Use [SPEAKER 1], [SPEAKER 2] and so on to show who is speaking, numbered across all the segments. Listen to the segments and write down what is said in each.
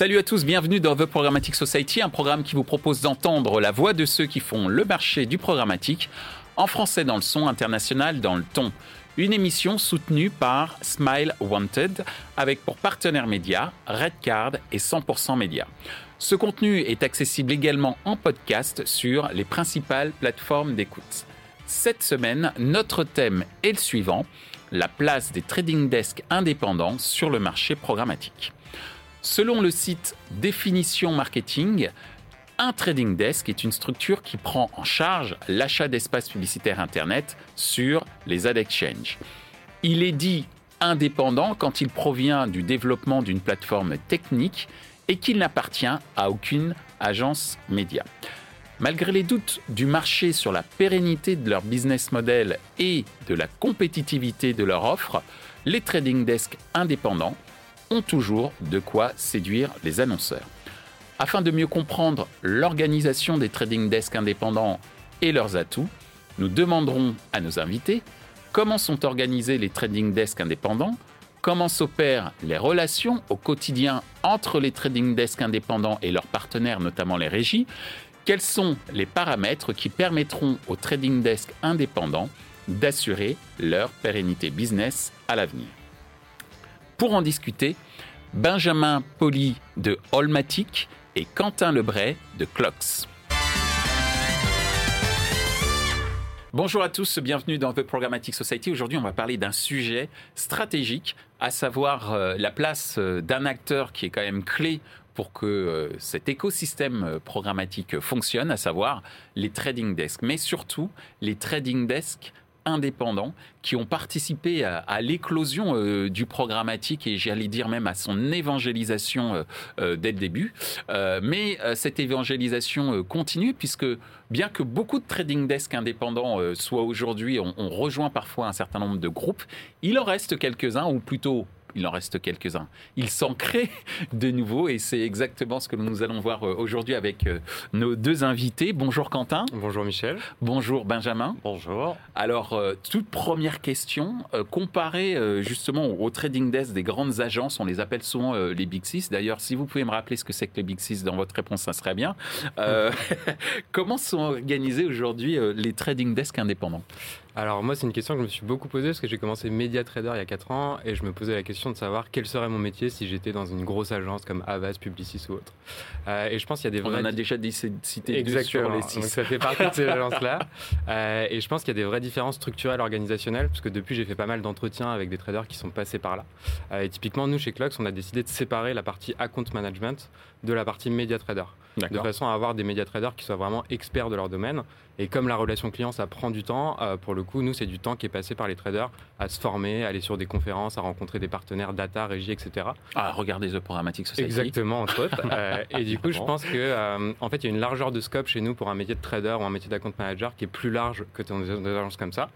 [SPEAKER 1] Salut à tous, bienvenue dans The Programmatic Society, un programme qui vous propose d'entendre la voix de ceux qui font le marché du programmatique, en français dans le son, international dans le ton. Une émission soutenue par Smile Wanted, avec pour partenaires médias Redcard et 100% Média. Ce contenu est accessible également en podcast sur les principales plateformes d'écoute. Cette semaine, notre thème est le suivant, la place des trading desks indépendants sur le marché programmatique. Selon le site Définition Marketing, un trading desk est une structure qui prend en charge l'achat d'espaces publicitaires Internet sur les ad exchange. Il est dit indépendant quand il provient du développement d'une plateforme technique et qu'il n'appartient à aucune agence média. Malgré les doutes du marché sur la pérennité de leur business model et de la compétitivité de leur offre, les trading desks indépendants toujours de quoi séduire les annonceurs. Afin de mieux comprendre l'organisation des trading desks indépendants et leurs atouts, nous demanderons à nos invités comment sont organisés les trading desks indépendants, comment s'opèrent les relations au quotidien entre les trading desks indépendants et leurs partenaires, notamment les régies, quels sont les paramètres qui permettront aux trading desks indépendants d'assurer leur pérennité business à l'avenir Pour en discuter, Benjamin Poli de Holmatic et Quentin Lebray de Clocks. Bonjour à tous, bienvenue dans The Programmatic Society. Aujourd'hui, on va parler d'un sujet stratégique, à savoir euh, la place euh, d'un acteur qui est quand même clé pour que euh, cet écosystème programmatique fonctionne, à savoir les trading desks, mais surtout les trading desks indépendants qui ont participé à, l'éclosion euh, du programmatique et j'allais dire même à son évangélisation euh, euh, dès le début. mais cette évangélisation continue puisque bien que beaucoup de trading desks indépendants soient aujourd'hui, on, on rejoint parfois un certain nombre de groupes, il en reste quelques-uns ou plutôt il en reste quelques-uns. Il s'en crée de nouveaux et c'est exactement ce que nous allons voir euh, aujourd'hui avec euh, nos deux invités. Bonjour Quentin.
[SPEAKER 2] Bonjour Michel.
[SPEAKER 1] Bonjour Benjamin.
[SPEAKER 3] Bonjour.
[SPEAKER 1] Alors, euh, toute première question, comparé justement au trading desk des grandes agences, on les appelle souvent les Big Six. D'ailleurs, si vous pouvez me rappeler ce que c'est que les Big Six dans votre réponse, ça serait bien. comment sont organisés aujourd'hui les trading desks indépendants?
[SPEAKER 2] Alors moi, c'est une question que je me suis beaucoup posée parce que j'ai commencé média trader il y a 4 ans et je me posais la question de savoir quel serait mon métier si j'étais dans une grosse agence comme Avas, Publicis ou autre.
[SPEAKER 1] Euh, et je pense qu'il y a des vrais... On en a déjà cité
[SPEAKER 2] Exactement.
[SPEAKER 1] sur les six.
[SPEAKER 2] ça fait partie de ces agences-là. Euh, et je pense qu'il y a des vraies différences structurelles organisationnelles parce que depuis, j'ai fait pas mal d'entretiens avec des traders qui sont passés par là. Euh, et typiquement, nous, chez Clocks, on a décidé de séparer la partie account management de la partie média trader. De façon à avoir des média traders qui soient vraiment experts de leur domaine et comme la relation client, ça prend du temps, euh, pour le coup, nous, c'est du temps qui est passé par les traders à se former, à aller sur des conférences, à rencontrer des partenaires data, régie, etc.
[SPEAKER 1] À regarder The Programmatic Society.
[SPEAKER 2] Exactement, entre autres. Euh, et du coup, je pense que, euh, en fait, il y a une largeur de scope chez nous pour un métier de trader ou un métier d'account manager qui est plus large que dans des, agences comme ça.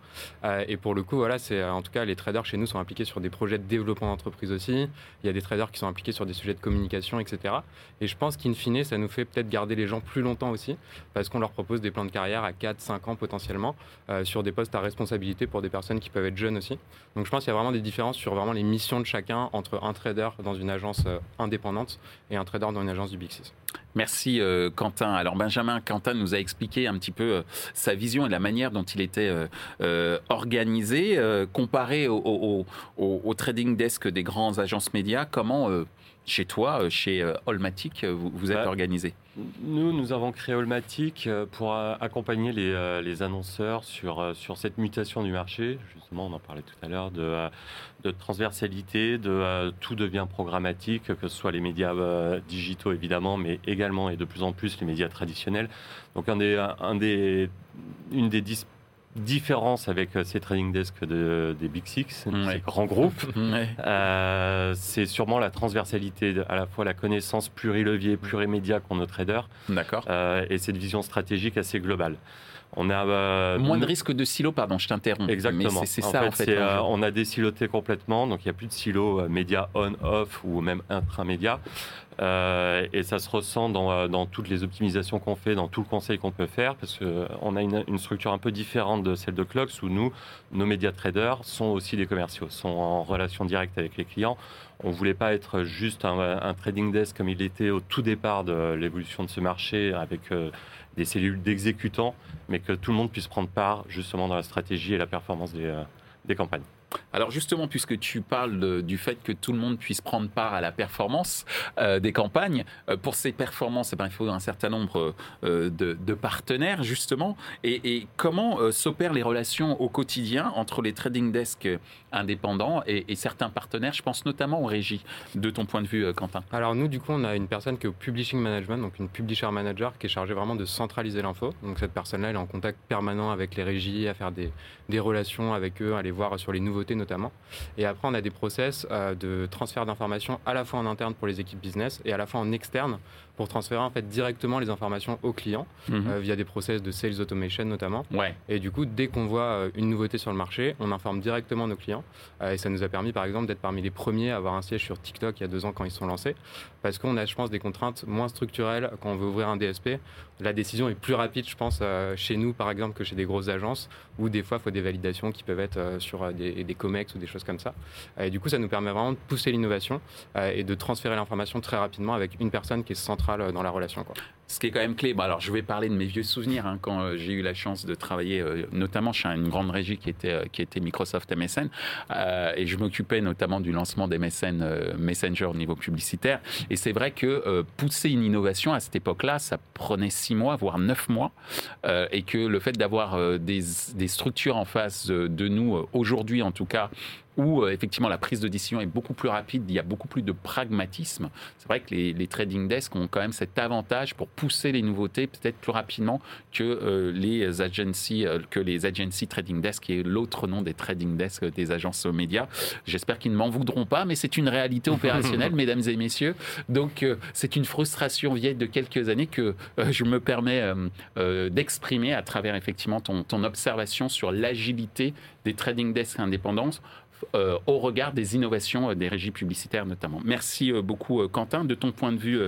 [SPEAKER 2] et pour le coup, voilà, c'est en tout cas, les traders chez nous sont impliqués sur des projets de développement d'entreprise aussi. Il y a des traders qui sont impliqués sur des sujets de communication, etc. Et je pense qu'in fine, ça nous fait peut-être garder les gens plus longtemps aussi, parce qu'on leur propose des plans de carrière à 4, 5 ans potentiellement, euh, sur des postes à responsabilité pour des personnes qui peuvent être jeunes aussi. Donc je pense qu'il y a vraiment des différences sur vraiment les missions de chacun entre un trader dans une agence euh, indépendante et un trader dans une agence du Big Six.
[SPEAKER 1] Merci euh, Quentin. Alors Benjamin Quentin nous a expliqué un petit peu sa vision et la manière dont il était organisé, comparé au, au, trading desk des grandes agences médias. Comment chez toi, chez Allmatic, vous, vous êtes bah, organisé
[SPEAKER 3] nous, nous avons créé Olmatic euh, pour euh, accompagner les, euh, les, annonceurs sur, sur cette mutation du marché. Justement, on en parlait tout à l'heure de, de transversalité, de tout devient programmatique, que ce soit les médias digitaux évidemment, mais également et de plus en plus les médias traditionnels. Donc, un des, un des, une des différence avec euh, ces trading desks de, des Big Six, ces grands groupes, euh, c'est sûrement la transversalité, à la fois la connaissance plurilevier, plurimédia qu'ont nos traders, euh, et cette vision stratégique assez globale.
[SPEAKER 1] On a moins de risque de silo, pardon, je t'interromps.
[SPEAKER 3] Exactement. C'est ça en fait. on a désiloté complètement, donc il n'y a plus de silo média on/off ou même intramédia. Euh, et ça se ressent dans, euh, dans toutes les optimisations qu'on fait, dans tout le conseil qu'on peut faire, parce qu'on euh, a une, une, structure un peu différente de celle de Clocks, où nous, nos médias traders sont aussi des commerciaux, sont en relation directe avec les clients. On ne voulait pas être juste un, trading desk comme il était au tout départ de l'évolution de ce marché avec des cellules d'exécutants, mais que tout le monde puisse prendre part justement dans la stratégie et la performance des campagnes.
[SPEAKER 1] Alors justement, puisque tu parles du fait que tout le monde puisse prendre part à la performance euh, des campagnes, euh, pour ces performances, eh ben, il faut un certain nombre euh, de, partenaires justement. Et, comment s'opèrent les relations au quotidien entre les trading desks indépendants et, certains partenaires Je pense notamment aux régies. De ton point de vue, Quentin?
[SPEAKER 2] Alors nous, du coup, on a une personne qui est au publishing management, donc une publisher manager qui est chargée vraiment de centraliser l'info. Donc cette personne-là, elle est en contact permanent avec les régies, à faire des, relations avec eux, à les voir sur les notamment. Et après, on a des process euh, de transfert d'informations à la fois en interne pour les équipes business et à la fois en externe pour transférer en fait directement les informations aux clients mhm. euh, via des process de sales automation notamment.
[SPEAKER 1] Ouais.
[SPEAKER 2] Et du coup, dès qu'on voit euh, une nouveauté sur le marché, on informe directement nos clients. et ça nous a permis par exemple d'être parmi les premiers à avoir un siège sur TikTok il y a deux ans quand ils sont lancés, parce qu'on a, je pense, des contraintes moins structurelles quand on veut ouvrir un DSP. La décision est plus rapide, je pense, chez nous par exemple que chez des grosses agences où des fois il faut des validations qui peuvent être sur des, des COMEX ou des choses comme ça. Et du coup, ça nous permet vraiment de pousser l'innovation euh, et de transférer l'information très rapidement avec une personne qui est centrale euh, dans la relation.
[SPEAKER 1] Ce qui est quand même clé. alors, je vais parler de mes vieux souvenirs hein, quand euh, j'ai eu la chance de travailler, notamment chez une grande régie qui était, Microsoft MSN, et je m'occupais notamment du lancement des MSN Messenger au niveau publicitaire. Et c'est vrai que pousser une innovation à cette époque-là, ça prenait six mois, voire neuf mois, et que le fait d'avoir des, structures en face de nous aujourd'hui, en tout cas, où euh, effectivement la prise de décision est beaucoup plus rapide, il y a beaucoup plus de pragmatisme. C'est vrai que les, trading desks ont quand même cet avantage pour pousser les nouveautés peut-être plus rapidement que euh, les agencies, euh, que les agency trading desks, qui est l'autre nom des trading desks des agences médias. J'espère qu'ils ne m'en voudront pas, mais c'est une réalité opérationnelle, mesdames et messieurs. Donc c'est une frustration vieille de quelques années que je me permets d'exprimer à travers effectivement ton, ton observation sur l'agilité des trading desks indépendants euh, au regard des innovations euh, des régies publicitaires notamment. Merci euh, beaucoup Quentin. De ton point de vue,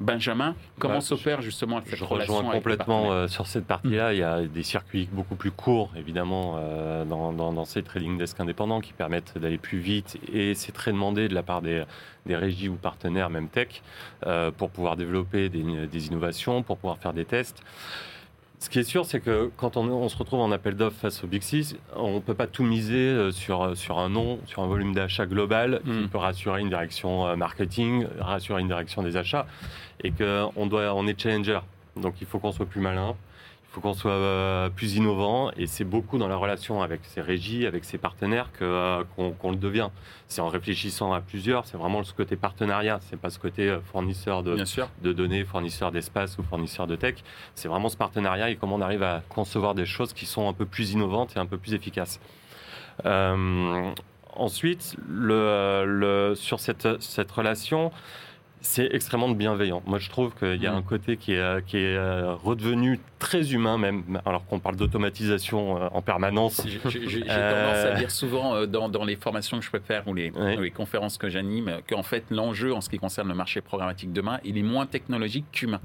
[SPEAKER 1] Benjamin, comment bah, s'opère justement cette
[SPEAKER 3] je
[SPEAKER 1] relation
[SPEAKER 3] rejoins complètement sur cette partie-là. Il y a des circuits beaucoup plus courts, évidemment, dans, ces trading desks indépendants qui permettent d'aller plus vite et c'est très demandé de la part des, régies ou partenaires, même tech, pour pouvoir développer des, des innovations, pour pouvoir faire des tests. Ce qui est sûr, c'est que quand on, se retrouve en appel d'offres face au Big Six, on ne peut pas tout miser euh, sur, euh, sur un nom, sur un volume d'achat global qui hmm. peut rassurer une direction euh, marketing, rassurer une direction des achats, et qu'on doit, on est challenger. Donc il faut qu'on soit plus malin, faut qu'on soit euh, plus innovant et c'est beaucoup dans la relation avec ses régies, avec ses partenaires que euh, qu'on le devient. C'est en réfléchissant à plusieurs, c'est vraiment ce côté partenariat, c'est pas ce côté euh, fournisseur de, de données, fournisseur d'espace ou fournisseur de tech. C'est vraiment ce partenariat et comment on arrive à concevoir des choses qui sont un peu plus innovantes et un peu plus efficaces. ensuite, le, le, sur cette, cette relation, c'est extrêmement bienveillant. Moi, je trouve qu'il y a mm. un côté qui est, qui est euh, redevenu très humain, même alors qu'on parle d'automatisation euh, en permanence.
[SPEAKER 1] J'ai tendance à euh, dire souvent dans, dans, les formations que je peux faire ou les, les conférences que j'anime qu'en fait, l'enjeu en ce qui concerne le marché programmatique demain, il est moins technologique qu'humain.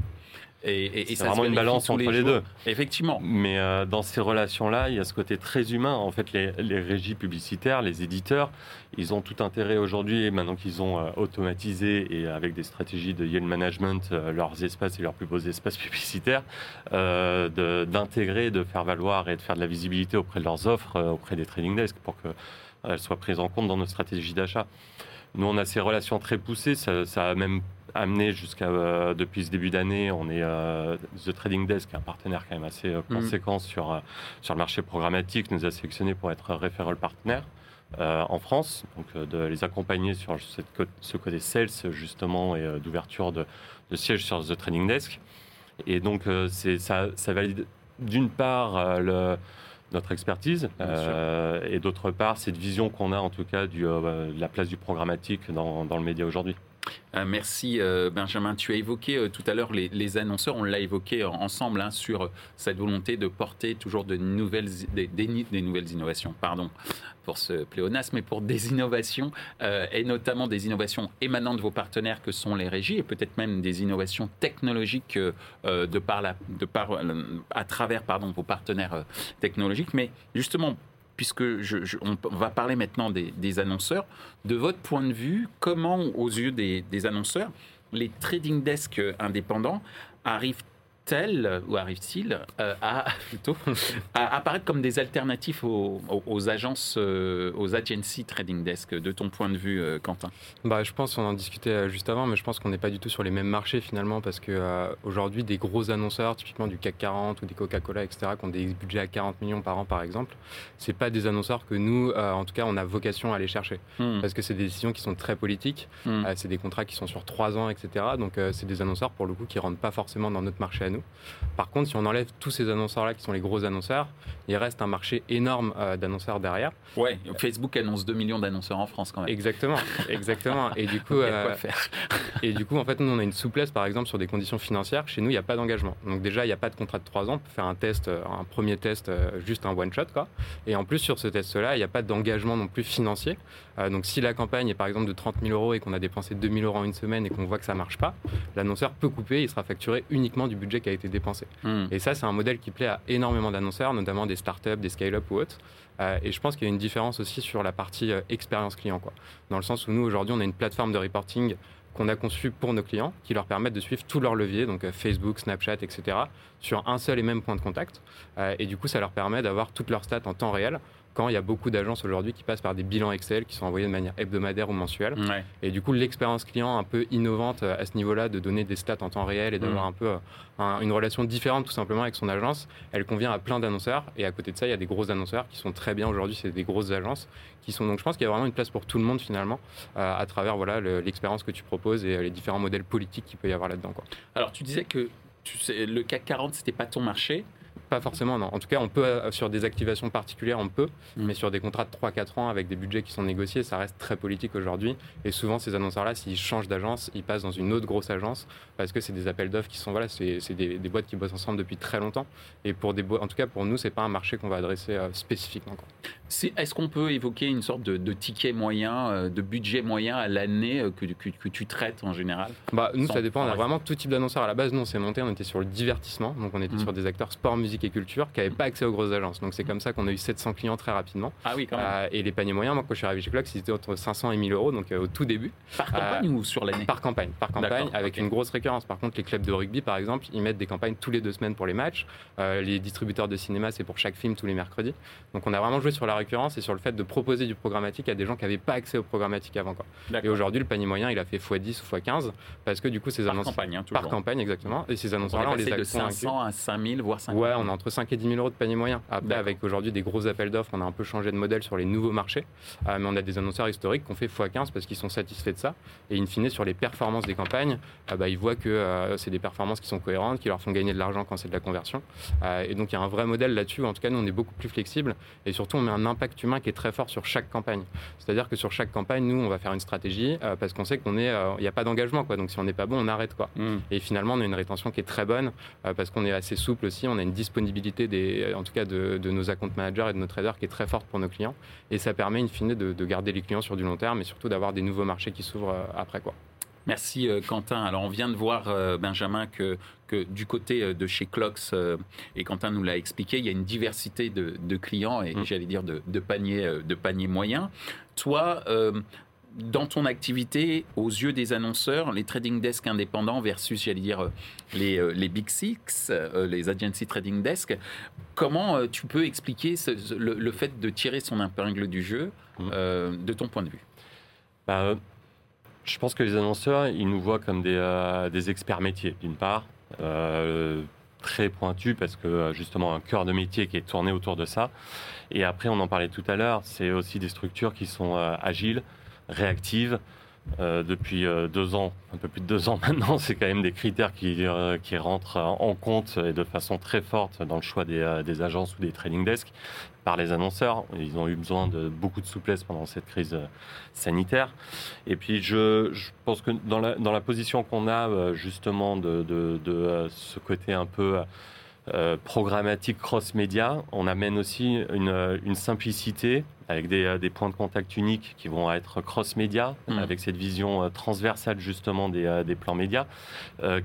[SPEAKER 3] Et, c'est vraiment une balance entre les, deux.
[SPEAKER 1] Effectivement.
[SPEAKER 3] Mais euh, dans ces relations-là, il y a ce côté très humain. En fait, les, régies publicitaires, les éditeurs, ils ont tout intérêt aujourd'hui, maintenant qu'ils ont euh, automatisé et avec des stratégies de yield management euh, leurs espaces et leurs plus beaux espaces publicitaires, d'intégrer, de, faire valoir et de faire de la visibilité auprès de leurs offres, auprès des trading desks, pour qu'elles soient prises en compte dans nos stratégies d'achat. Nous, on a ces relations très poussées. Ça, ça a même amené jusqu'à euh, depuis ce début d'année, on est euh, The Trading Desk, un partenaire quand même assez euh, mm. conséquent sur sur le marché programmatique, nous a sélectionné pour être referral partner. en France, donc de les accompagner sur ce côté sales justement et d'ouverture de, de sièges sur The Trading Desk. Et donc c'est ça, ça valide d'une part le, notre expertise et d'autre part cette vision qu'on a en tout cas du, de la place du programmatique dans, dans le média aujourd'hui.
[SPEAKER 1] Euh, merci euh, Benjamin. Tu as évoqué euh, tout à l'heure les, annonceurs, on l'a évoqué ensemble hein, sur cette volonté de porter toujours de nouvelles, des, nouvelles innovations, pardon pour ce pléonasme, mais pour des innovations et notamment des innovations émanant de vos partenaires que sont les régies et peut-être même des innovations technologiques de par à travers vos partenaires technologiques. Mais justement, puisque on, va parler maintenant des, annonceurs. De votre point de vue, comment, aux yeux des, annonceurs, les trading desks indépendants arrivent ou arrive-t-il euh, à, plutôt, à apparaître comme des alternatives aux, agences, euh, aux agency trading desk, de ton point de vue, euh, Quentin?
[SPEAKER 2] Bah, Je pense, on en discutait juste avant, mais je pense qu'on n'est pas du tout sur les mêmes marchés finalement, parce qu'aujourd'hui, des gros annonceurs, typiquement du CAC 40 ou des Coca-Cola, etc., qui ont des budgets à 40 millions par an, par exemple, c'est pas des annonceurs que nous, en tout cas, on a vocation à aller chercher, hmm. parce que c'est des décisions qui sont très politiques, hmm. c'est des contrats qui sont sur 3 ans, etc., donc c'est des annonceurs, pour le coup, qui rentrent pas forcément dans notre marché à nous. Par contre, si on enlève tous ces annonceurs-là qui sont les gros annonceurs, il reste un marché énorme euh, d'annonceurs derrière.
[SPEAKER 1] Ouais, Facebook annonce 2 millions d'annonceurs en France quand même.
[SPEAKER 2] Exactement, exactement. Et du coup, euh, et du coup, en fait, nous, on a une souplesse, par exemple, sur des conditions financières. Chez nous, il n'y a pas d'engagement. Donc déjà, il n'y a pas de contrat de 3 ans. On peut faire un test, euh, un premier test, juste un one shot, quoi. Et en plus, sur ce test-là, il n'y a pas d'engagement non plus financier. donc si la campagne est par exemple de 30 000 euros et qu'on a dépensé 2 000 euros en une semaine et qu'on voit que ça marche pas, l'annonceur peut couper. Il sera facturé uniquement du budget qui a été dépensé. Hmm. Et ça, c'est un modèle qui plaît à énormément d'annonceurs, notamment des startups, des scale-up ou autres. Euh, et je pense qu'il y a une différence aussi sur la partie euh, expérience client, quoi. Dans le sens où nous, aujourd'hui, on a une plateforme de reporting qu'on a conçue pour nos clients, qui leur permettent de suivre tous leurs leviers, donc euh, Facebook, Snapchat, etc., sur un seul et même point de contact. et du coup, ça leur permet d'avoir toutes leurs stats en temps réel il y a beaucoup d'agences aujourd'hui qui passent par des bilans Excel qui sont envoyés de manière hebdomadaire ou mensuelle. Et du coup, l'expérience client un peu innovante euh, à ce niveau-là, de donner des stats en temps réel et d'avoir mm. un peu euh, une relation différente tout simplement avec son agence, elle convient à plein d'annonceurs. Et à côté de ça, il y a des gros annonceurs qui sont très bien aujourd'hui, c'est des grosses agences qui sont donc je pense qu'il y a vraiment une place pour tout le monde finalement euh, à travers voilà l'expérience que tu proposes et les différents modèles politiques qu'il peut y avoir là-dedans.
[SPEAKER 1] Alors tu disais que tu sais, le CAC 40 c'était pas ton marché.
[SPEAKER 2] Pas forcément, non. En tout cas, on peut, euh, sur des activations particulières, on peut, mm. mais sur des contrats de 3-4 ans avec des budgets qui sont négociés, ça reste très politique aujourd'hui. Et souvent, ces annonceurs-là, s'ils changent d'agence, ils passent dans une autre grosse agence parce que c'est des appels d'offres qui sont, voilà, c'est des, boîtes qui bossent ensemble depuis très longtemps. Et pour des en tout cas, pour nous, c'est pas un marché qu'on va adresser euh, spécifiquement.
[SPEAKER 1] Est-ce qu'on peut évoquer une sorte de, ticket moyen, euh, de budget moyen à l'année que, que, tu traites en général?
[SPEAKER 2] Bah, Nous, ça dépend. On a vraiment tout type d'annonceurs. À la base, nous, on s'est monté, on était sur le divertissement. Donc, on était mm. sur des acteurs sport, musique et culture qui n'avaient pas accès aux grosses agences. Donc c'est comme ça qu'on a eu 700 clients très rapidement.
[SPEAKER 1] Ah oui, quand même. Euh,
[SPEAKER 2] et les paniers moyens, moi quand je suis arrivé chez Clock, c'était entre 500 et 1000 euros, donc euh, au tout début.
[SPEAKER 1] Par campagne ou sur l'année?
[SPEAKER 2] Par campagne, par campagne, avec une grosse récurrence. Par contre, les clubs de rugby, par exemple, ils mettent des campagnes tous les deux semaines pour les matchs. Euh, les distributeurs de cinéma, c'est pour chaque film tous les mercredis. Donc on a vraiment joué sur la récurrence et sur le fait de proposer du programmatique à des gens qui n'avaient pas accès au programmatique avant. Quoi. Et aujourd'hui, le panier moyen, il a fait x10 ou x15 parce que du coup, ces
[SPEAKER 1] annonces. Par campagne, hein,
[SPEAKER 2] Par campagne, exactement. Et ces annonces-là, on, les
[SPEAKER 1] a de 500 à 5000, voire 5000.
[SPEAKER 2] Ouais, on a entre 5 et 10 000 euros de panier moyen après, avec aujourd'hui des gros appels d'offres, on a un peu changé de modèle sur les nouveaux marchés. Euh, mais on a des annonceurs historiques qui ont fait x15 parce qu'ils sont satisfaits de ça. Et in fine, sur les performances des campagnes, euh, bah, ils voient que euh, c'est des performances qui sont cohérentes, qui leur font gagner de l'argent quand c'est de la conversion. et donc, il y a un vrai modèle là-dessus. En tout cas, nous, on est beaucoup plus flexible. Et surtout, on met un impact humain qui est très fort sur chaque campagne. C'est-à-dire que sur chaque campagne, nous, on va faire une stratégie parce qu'on sait qu'on est, il n'y a pas d'engagement. Quoi. Donc, si on n'est pas bon, on arrête. Quoi. Mm. Et finalement, on a une rétention qui est très bonne parce qu'on est assez souple aussi. On a une disponibilité des, en tout cas de, de nos compte manager et de nos traders qui est très forte pour nos clients. Et ça permet, in fine, de, garder les clients sur du long terme et surtout d'avoir des nouveaux marchés qui s'ouvrent euh, après. Quoi.
[SPEAKER 1] Merci euh, Quentin. Alors on vient de voir euh, Benjamin que, que du côté de chez Clocks, et Quentin nous l'a expliqué, il y a une diversité de, clients et mm. j'allais dire de, de, paniers, de paniers moyens. Toi, dans ton activité, aux yeux des annonceurs, les trading desks indépendants versus, j'allais dire, les, euh, les Big Six, euh, les agency trading desks, comment euh, tu peux expliquer le, fait de tirer son épingle du jeu mmh. de ton point de vue?
[SPEAKER 3] Bah, Je pense que les annonceurs, ils nous voient comme des, des experts métiers, d'une part. très pointus parce que justement un cœur de métier qui est tourné autour de ça. Et après, on en parlait tout à l'heure, c'est aussi des structures qui sont agiles, réactive. Euh, depuis euh, deux ans, un peu plus de deux ans maintenant, c'est quand même des critères qui, euh, rentrent en compte et de façon très forte dans le choix des, agences ou des trading desks par les annonceurs. Ils ont eu besoin de beaucoup de souplesse pendant cette crise sanitaire. Et puis je, pense que dans la, position qu'on a justement de, ce côté un peu programmatique cross-média, on amène aussi une simplicité avec des, euh, des, points de contact uniques qui vont être cross-média, mm. avec cette vision euh, transversale justement des, euh, des plans médias,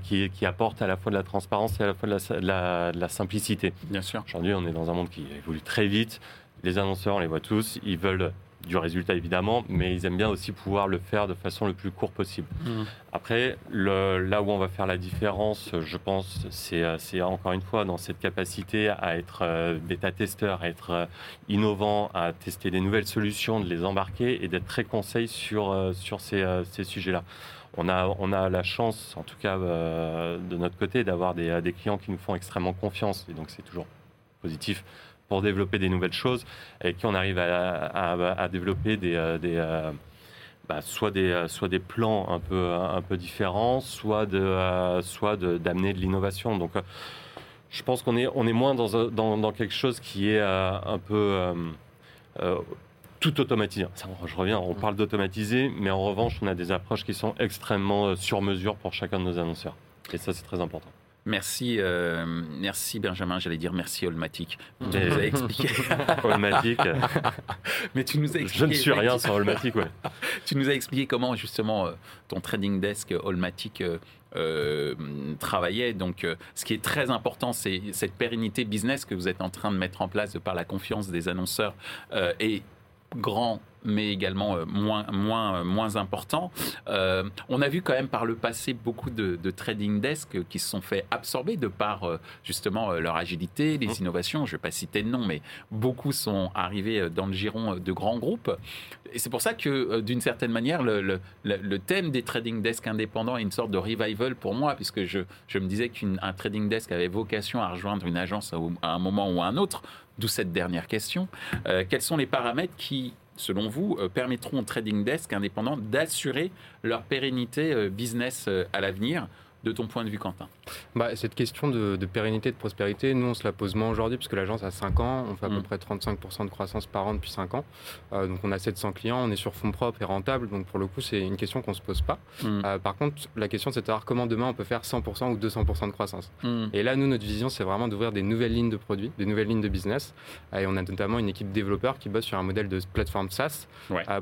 [SPEAKER 3] qui, qui, apporte à la fois de la transparence et à la fois de la, de la, simplicité.
[SPEAKER 1] Bien sûr.
[SPEAKER 3] Aujourd'hui, on est dans un monde qui évolue très vite. Les annonceurs, on les voit tous, ils veulent du résultat évidemment, mais ils aiment bien aussi pouvoir le faire de façon le plus court possible. Mmh. Après, là où on va faire la différence, je pense, c'est encore une fois dans cette capacité à être euh, bêta-testeur, à être euh, innovant, à tester des nouvelles solutions, de les embarquer et d'être très conseil sur, euh, sur ces, ces sujets-là. On a, on a la chance, en tout cas de notre côté, d'avoir des, des clients qui nous font extrêmement confiance, et donc c'est toujours positif pour développer des nouvelles choses et qui on arrive à, développer des, euh, euh, bah, soit des euh, soit des plans un peu un peu différents, soit de soit d'amener de, l'innovation. Donc je pense qu'on est on est moins dans, dans, quelque chose qui est un peu tout automatisé. je reviens, on parle d'automatiser, mais en revanche, on a des approches qui sont extrêmement sur mesure pour chacun de nos annonceurs. Et ça, c'est très important.
[SPEAKER 1] Merci, euh, merci Benjamin. J'allais dire merci Olmatic. Tu nous as expliqué.
[SPEAKER 3] Olmatic.
[SPEAKER 1] Mais tu nous as expliqué.
[SPEAKER 3] Je ne suis rien sans Olmatic, ouais.
[SPEAKER 1] tu nous as expliqué comment justement euh, ton trading desk Olmatic euh, travaillait. Donc, ce qui est très important, c'est cette pérennité business que vous êtes en train de mettre en place de par la confiance des annonceurs et grand mais également euh, moins, moins, euh, moins important. Euh, on a vu quand même par le passé beaucoup de, trading desks qui se sont fait absorber de par justement leur agilité, les mmh. innovations. Je ne vais pas citer de nom, mais beaucoup sont arrivés dans le giron de grands groupes. Et c'est pour ça que, d'une certaine manière, le, le, thème des trading desks indépendants est une sorte de revival pour moi, puisque je, je me disais qu'un trading desk avait vocation à rejoindre une agence à, un moment ou à un autre. D'où cette dernière question. quels sont les paramètres qui selon vous, euh, permettront aux trading desk indépendants d'assurer leur pérennité euh, business euh, à l'avenir de ton point de vue, Quentin
[SPEAKER 2] bah, Cette question de, pérennité, de prospérité, nous, on se la pose moins aujourd'hui, puisque l'agence a 5 ans, on fait à peu mm. près 35% de croissance par an depuis 5 ans. Euh, donc, on a 700 clients, on est sur fonds propres et rentable. Donc, pour le coup, c'est une question qu'on ne se pose pas. Mm. Euh, par contre, la question, c'est de savoir comment demain on peut faire 100% ou 200% de croissance. Mm. Et là, nous, notre vision, c'est vraiment d'ouvrir des nouvelles lignes de produits, des nouvelles lignes de business. Euh, et on a notamment une équipe développeur qui bosse sur un modèle de plateforme SaaS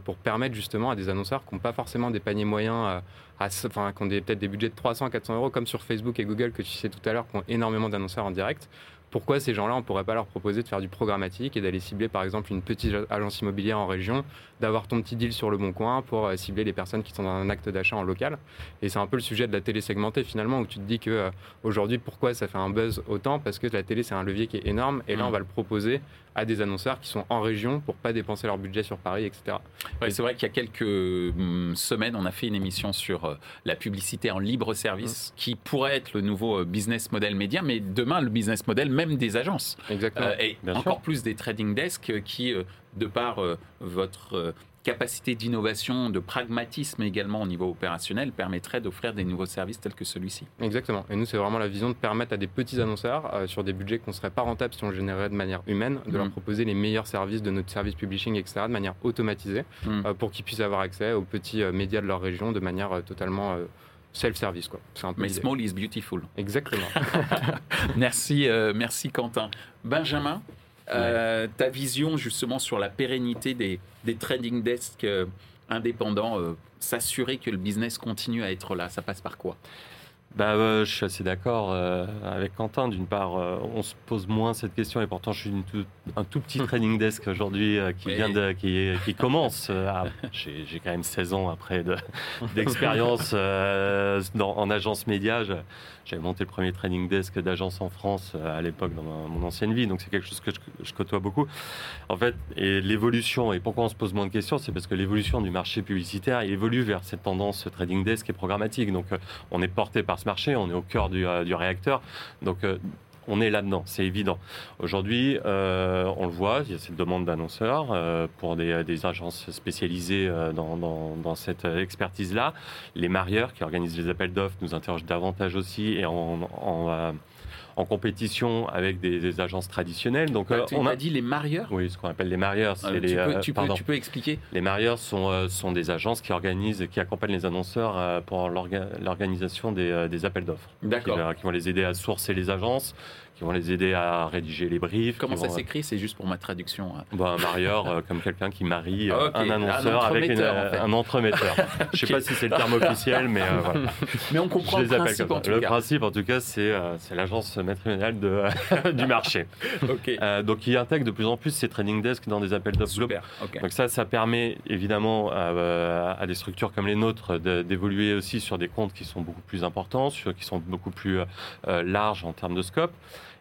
[SPEAKER 2] pour permettre justement à des annonceurs qui n'ont pas forcément des paniers moyens enfin, qui ont peut-être des budgets de 300, 400 euros, comme sur Facebook et Google que tu sais tout à l'heure, qui ont énormément d'annonceurs en direct, pourquoi ces gens-là, on ne pourrait pas leur proposer de faire du programmatique et d'aller cibler par exemple une petite agence immobilière en région, d'avoir ton petit deal sur le bon coin pour euh, cibler les personnes qui sont dans un acte d'achat en local? Et c'est un peu le sujet de la télé segmentée finalement, où tu te dis que euh, aujourd'hui, pourquoi ça fait un buzz autant? Parce que la télé, c'est un levier qui est énorme et là, mm. on va le proposer à des annonceurs qui sont en région pour pas dépenser leur budget sur Paris, etc.
[SPEAKER 1] c'est vrai qu'il y a quelques mm, semaines, on a fait une émission sur euh, la publicité en libre service, mm. qui pourrait être le nouveau business model média, mais demain, le business model, même des agences.
[SPEAKER 2] Exactement. Euh,
[SPEAKER 1] et encore plus des trading desks qui, euh, de par euh, votre capacité d'innovation, de pragmatisme également au niveau opérationnel, permettrait d'offrir des nouveaux services tels que celui-ci.
[SPEAKER 2] Exactement. Et nous, c'est vraiment la vision de permettre à des petits annonceurs, sur des budgets qu'on ne serait pas rentables si on générait de manière humaine, de leur mm. proposer les meilleurs services de notre service publishing, etc., de manière automatisée, mm. pour qu'ils puissent avoir accès aux petits médias de leur région de manière totalement self-service. Quoi.
[SPEAKER 1] Un Mais small is beautiful.
[SPEAKER 2] Exactement.
[SPEAKER 1] merci, euh, merci Quentin. Benjamin, euh, ta vision justement sur la pérennité des, des trading desks euh, indépendants, s'assurer que le business continue à être là, ça passe par quoi?
[SPEAKER 3] Bah, euh, je suis assez d'accord euh, avec Quentin. D'une part, euh, on se pose moins cette question et pourtant, je suis un tout petit training desk aujourd'hui qui vient de, qui, qui commence. J'ai quand même 16 ans après d'expérience en agence média. J'avais monté le premier training desk d'agence en France à l'époque dans mon ancienne vie, donc c'est quelque chose que je, je, côtoie beaucoup. En fait, et l'évolution, et pourquoi on se pose moins de questions, c'est parce que l'évolution du marché publicitaire évolue vers cette tendance trading desk et programmatique. Donc, on est porté par marché, on est au cœur du, euh, réacteur. Donc, euh, on est là-dedans, c'est évident. Aujourd'hui, euh, on le voit, il y a cette demande d'annonceurs pour des, agences spécialisées dans, cette expertise-là. Les marieurs qui organisent les appels d'offres nous interrogent davantage aussi et en, en compétition avec des, agences traditionnelles. Donc,
[SPEAKER 1] bah, euh, on a dit les marieurs
[SPEAKER 3] Oui, ce qu'on appelle les marieurs.
[SPEAKER 1] Euh, tu, peux, tu, peux, tu, peux, expliquer?
[SPEAKER 3] Les marieurs sont, euh, sont des agences qui organisent, qui accompagnent les annonceurs pour l'organisation des, appels d'offres.
[SPEAKER 1] D'accord.
[SPEAKER 3] Qui, vont les aider à sourcer les agences, qui vont les aider à rédiger les briefs.
[SPEAKER 1] Comment ça s'écrit? C'est juste pour ma traduction. Hein.
[SPEAKER 3] Bah, un marieur, comme quelqu'un qui marie un annonceur avec un entremetteur. Je ne sais pas si c'est le terme officiel, mais voilà.
[SPEAKER 1] Mais on comprend le principe en tout
[SPEAKER 3] Le principe, en tout cas, c'est l'agence matrimoniale de, du marché. donc, il intègre de plus en plus ces trading desks dans des appels d'offres. Donc ça, ça permet évidemment à, à des structures comme les nôtres d'évoluer aussi sur des comptes qui sont beaucoup plus importants, sur, qui sont beaucoup plus euh, larges en termes de scope.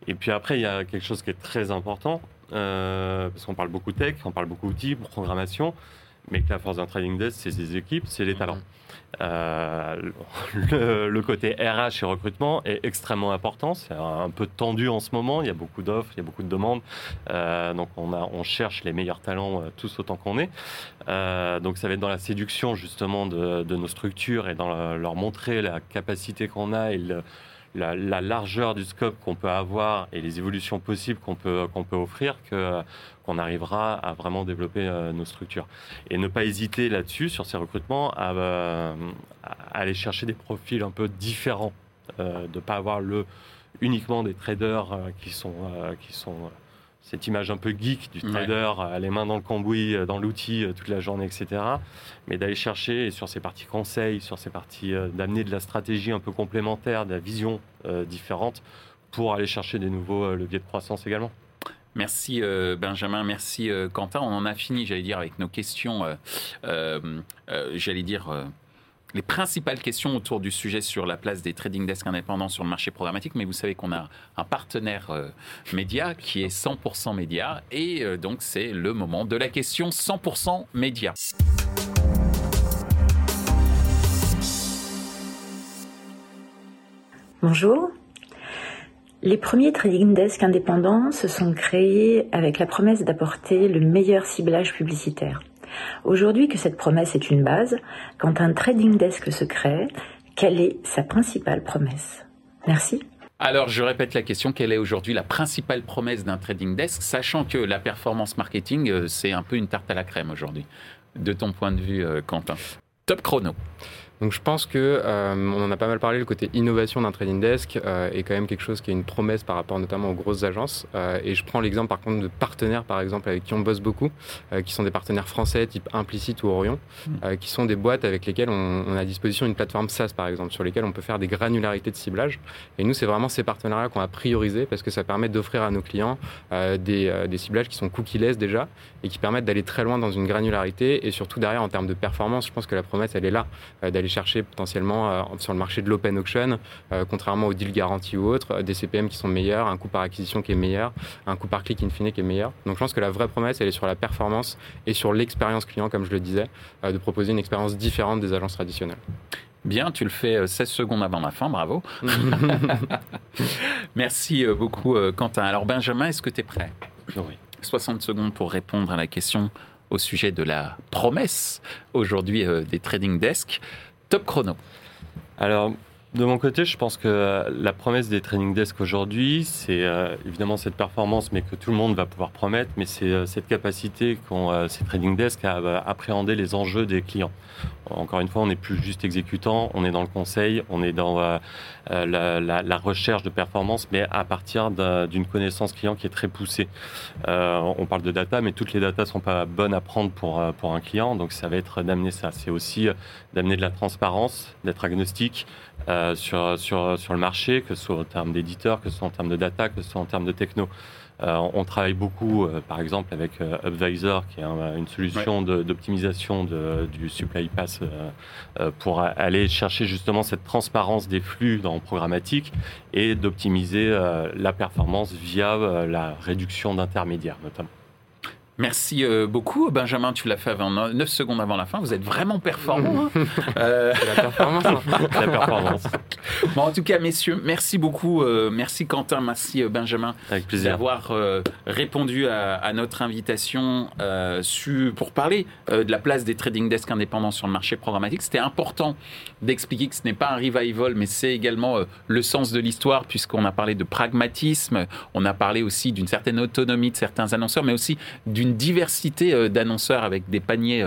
[SPEAKER 3] Et puis après, il y a quelque chose qui est très important, euh, parce qu'on parle beaucoup tech, on parle beaucoup outils, programmation, mais que la force d'un trading desk, c'est ses équipes, c'est les talents. Euh, le, côté RH et recrutement est extrêmement important. C'est un peu tendu en ce moment. Il y a beaucoup d'offres, il y a beaucoup de demandes. Euh, donc on, a, on cherche les meilleurs talents tous autant qu'on est. donc ça va être dans la séduction justement de, nos structures et dans leur montrer la capacité qu'on a et le, la, largeur du scope qu'on peut avoir et les évolutions possibles qu'on peut, peut offrir qu'on arrivera à vraiment développer euh, nos structures. Et ne pas hésiter là-dessus, sur ces recrutements, à, euh, aller chercher des profils un peu différents, euh, de ne pas avoir le, uniquement des traders qui sont cette image un peu geek du trader, euh, les mains dans le cambouis, euh, dans l'outil euh, toute la journée, etc. Mais d'aller chercher sur ces parties conseils, sur ces parties d'amener de la stratégie un peu complémentaire, de la vision différente pour aller chercher des nouveaux leviers de croissance également.
[SPEAKER 1] Merci Benjamin, merci Quentin. On en a fini, j'allais dire, avec nos questions, j'allais dire les principales questions autour du sujet sur la place des trading desks indépendants sur le marché programmatique, mais vous savez qu'on a un partenaire euh, média qui est 100% média, et euh, donc c'est le moment de la question 100% média.
[SPEAKER 4] Bonjour. Les premiers trading desks indépendants se sont créés avec la promesse d'apporter le meilleur ciblage publicitaire. Aujourd'hui que cette promesse est une base, quand un trading desk se crée, quelle est sa principale promesse? Merci.
[SPEAKER 1] Alors, je répète la question, quelle est aujourd'hui la principale promesse d'un trading desk, sachant que la performance marketing, euh, c'est un peu une tarte à la crème aujourd'hui, de ton point de vue, euh, Quentin? Top chrono.
[SPEAKER 2] Donc je pense que euh, on en a pas mal parlé, le côté innovation d'un trading desk euh, est quand même quelque chose qui est une promesse par rapport notamment aux grosses agences. Euh, et je prends l'exemple par contre de partenaires par exemple avec qui on bosse beaucoup, qui sont des partenaires français type Implicit ou Orion, hmm. qui sont des boîtes avec lesquelles on, a à disposition une plateforme SaaS par exemple, sur lesquelles on peut faire des granularités de ciblage. Et nous c'est vraiment ces partenariats qu'on a priorisé parce que ça permet d'offrir à nos clients des, des ciblages qui sont cookie-less déjà et qui permettent d'aller très loin dans une granularité et surtout derrière en termes de performance, je pense que la promesse elle est là d'aller chercher potentiellement euh, sur le marché de l'open auction, euh, contrairement aux deals garantis ou autres, euh, des CPM qui sont meilleurs, un coût par acquisition qui est meilleur, un coût par clic in fine qui est meilleur. Donc je pense que la vraie promesse, elle est sur la performance et sur l'expérience client, comme je le disais, de proposer une expérience différente des agences traditionnelles.
[SPEAKER 1] Bien, tu le fais 16 secondes avant la fin, bravo. Merci beaucoup Quentin. Alors Benjamin, est-ce que tu es prêt?
[SPEAKER 3] Oui.
[SPEAKER 1] 60 secondes pour répondre à la question au sujet de la promesse aujourd'hui des trading desks. Top chrono.
[SPEAKER 3] Alors, de mon côté, je pense que la promesse des training desks aujourd'hui, c'est euh, évidemment cette performance, mais que tout le monde va pouvoir promettre, mais c'est euh, cette capacité qu'ont euh, ces trading desks à appréhender les enjeux des clients. Encore une fois, on n'est plus juste exécutant, on est dans le conseil, on est dans la, la, recherche de performance, mais à partir d'une connaissance client qui est très poussée. on parle de data, mais toutes les datas sont pas bonnes à prendre pour, pour un client, donc ça va être d'amener ça. C'est aussi d'amener de la transparence, d'être agnostique, euh, sur, sur, sur le marché, que ce soit en termes d'éditeurs, que ce soit en termes de data, que ce soit en termes de techno. Euh, on travaille beaucoup, euh, par exemple, avec Upvisor, qui est une solution d'optimisation du supply pass pour aller chercher justement cette transparence des flux dans programmatique et d'optimiser la performance via la réduction d'intermédiaires, notamment.
[SPEAKER 1] Merci euh, beaucoup, Benjamin. Tu l'as fait avant 9 secondes avant la fin. Vous êtes vraiment performant.
[SPEAKER 2] Hein. euh... La performance. Hein.
[SPEAKER 3] la performance.
[SPEAKER 1] Bon, en tout cas, messieurs, merci beaucoup. Euh, merci Quentin, merci euh, Benjamin d'avoir répondu à, notre invitation pour parler de la place des trading desks indépendants sur le marché programmatique. C'était important d'expliquer que ce n'est pas un revival, mais c'est également le sens de l'histoire, puisqu'on a parlé de pragmatisme, on a parlé aussi d'une certaine autonomie de certains annonceurs, mais aussi du d'une diversité d'annonceurs avec des paniers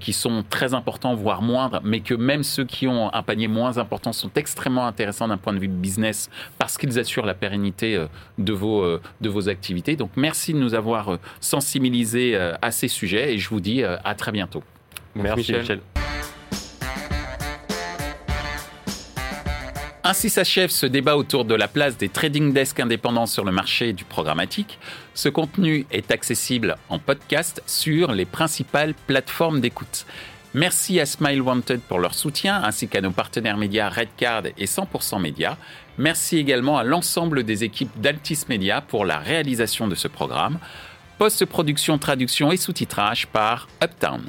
[SPEAKER 1] qui sont très importants, voire moindres, mais que même ceux qui ont un panier moins important sont extrêmement intéressants d'un point de vue business parce qu'ils assurent la pérennité de vos, de vos activités. Donc merci de nous avoir sensibilisés à ces sujets et je vous dis à très bientôt.
[SPEAKER 3] Merci, Michel.
[SPEAKER 1] Ainsi s'achève ce débat autour de la place des trading desks indépendants sur le marché du programmatique. Ce contenu est accessible en podcast sur les principales plateformes d'écoute. Merci à Smile Wanted pour leur soutien, ainsi qu'à nos partenaires médias Redcard et 100% Média. Merci également à l'ensemble des équipes d'Altis Media pour la réalisation de ce programme. Post-production, traduction et sous-titrage par Uptown.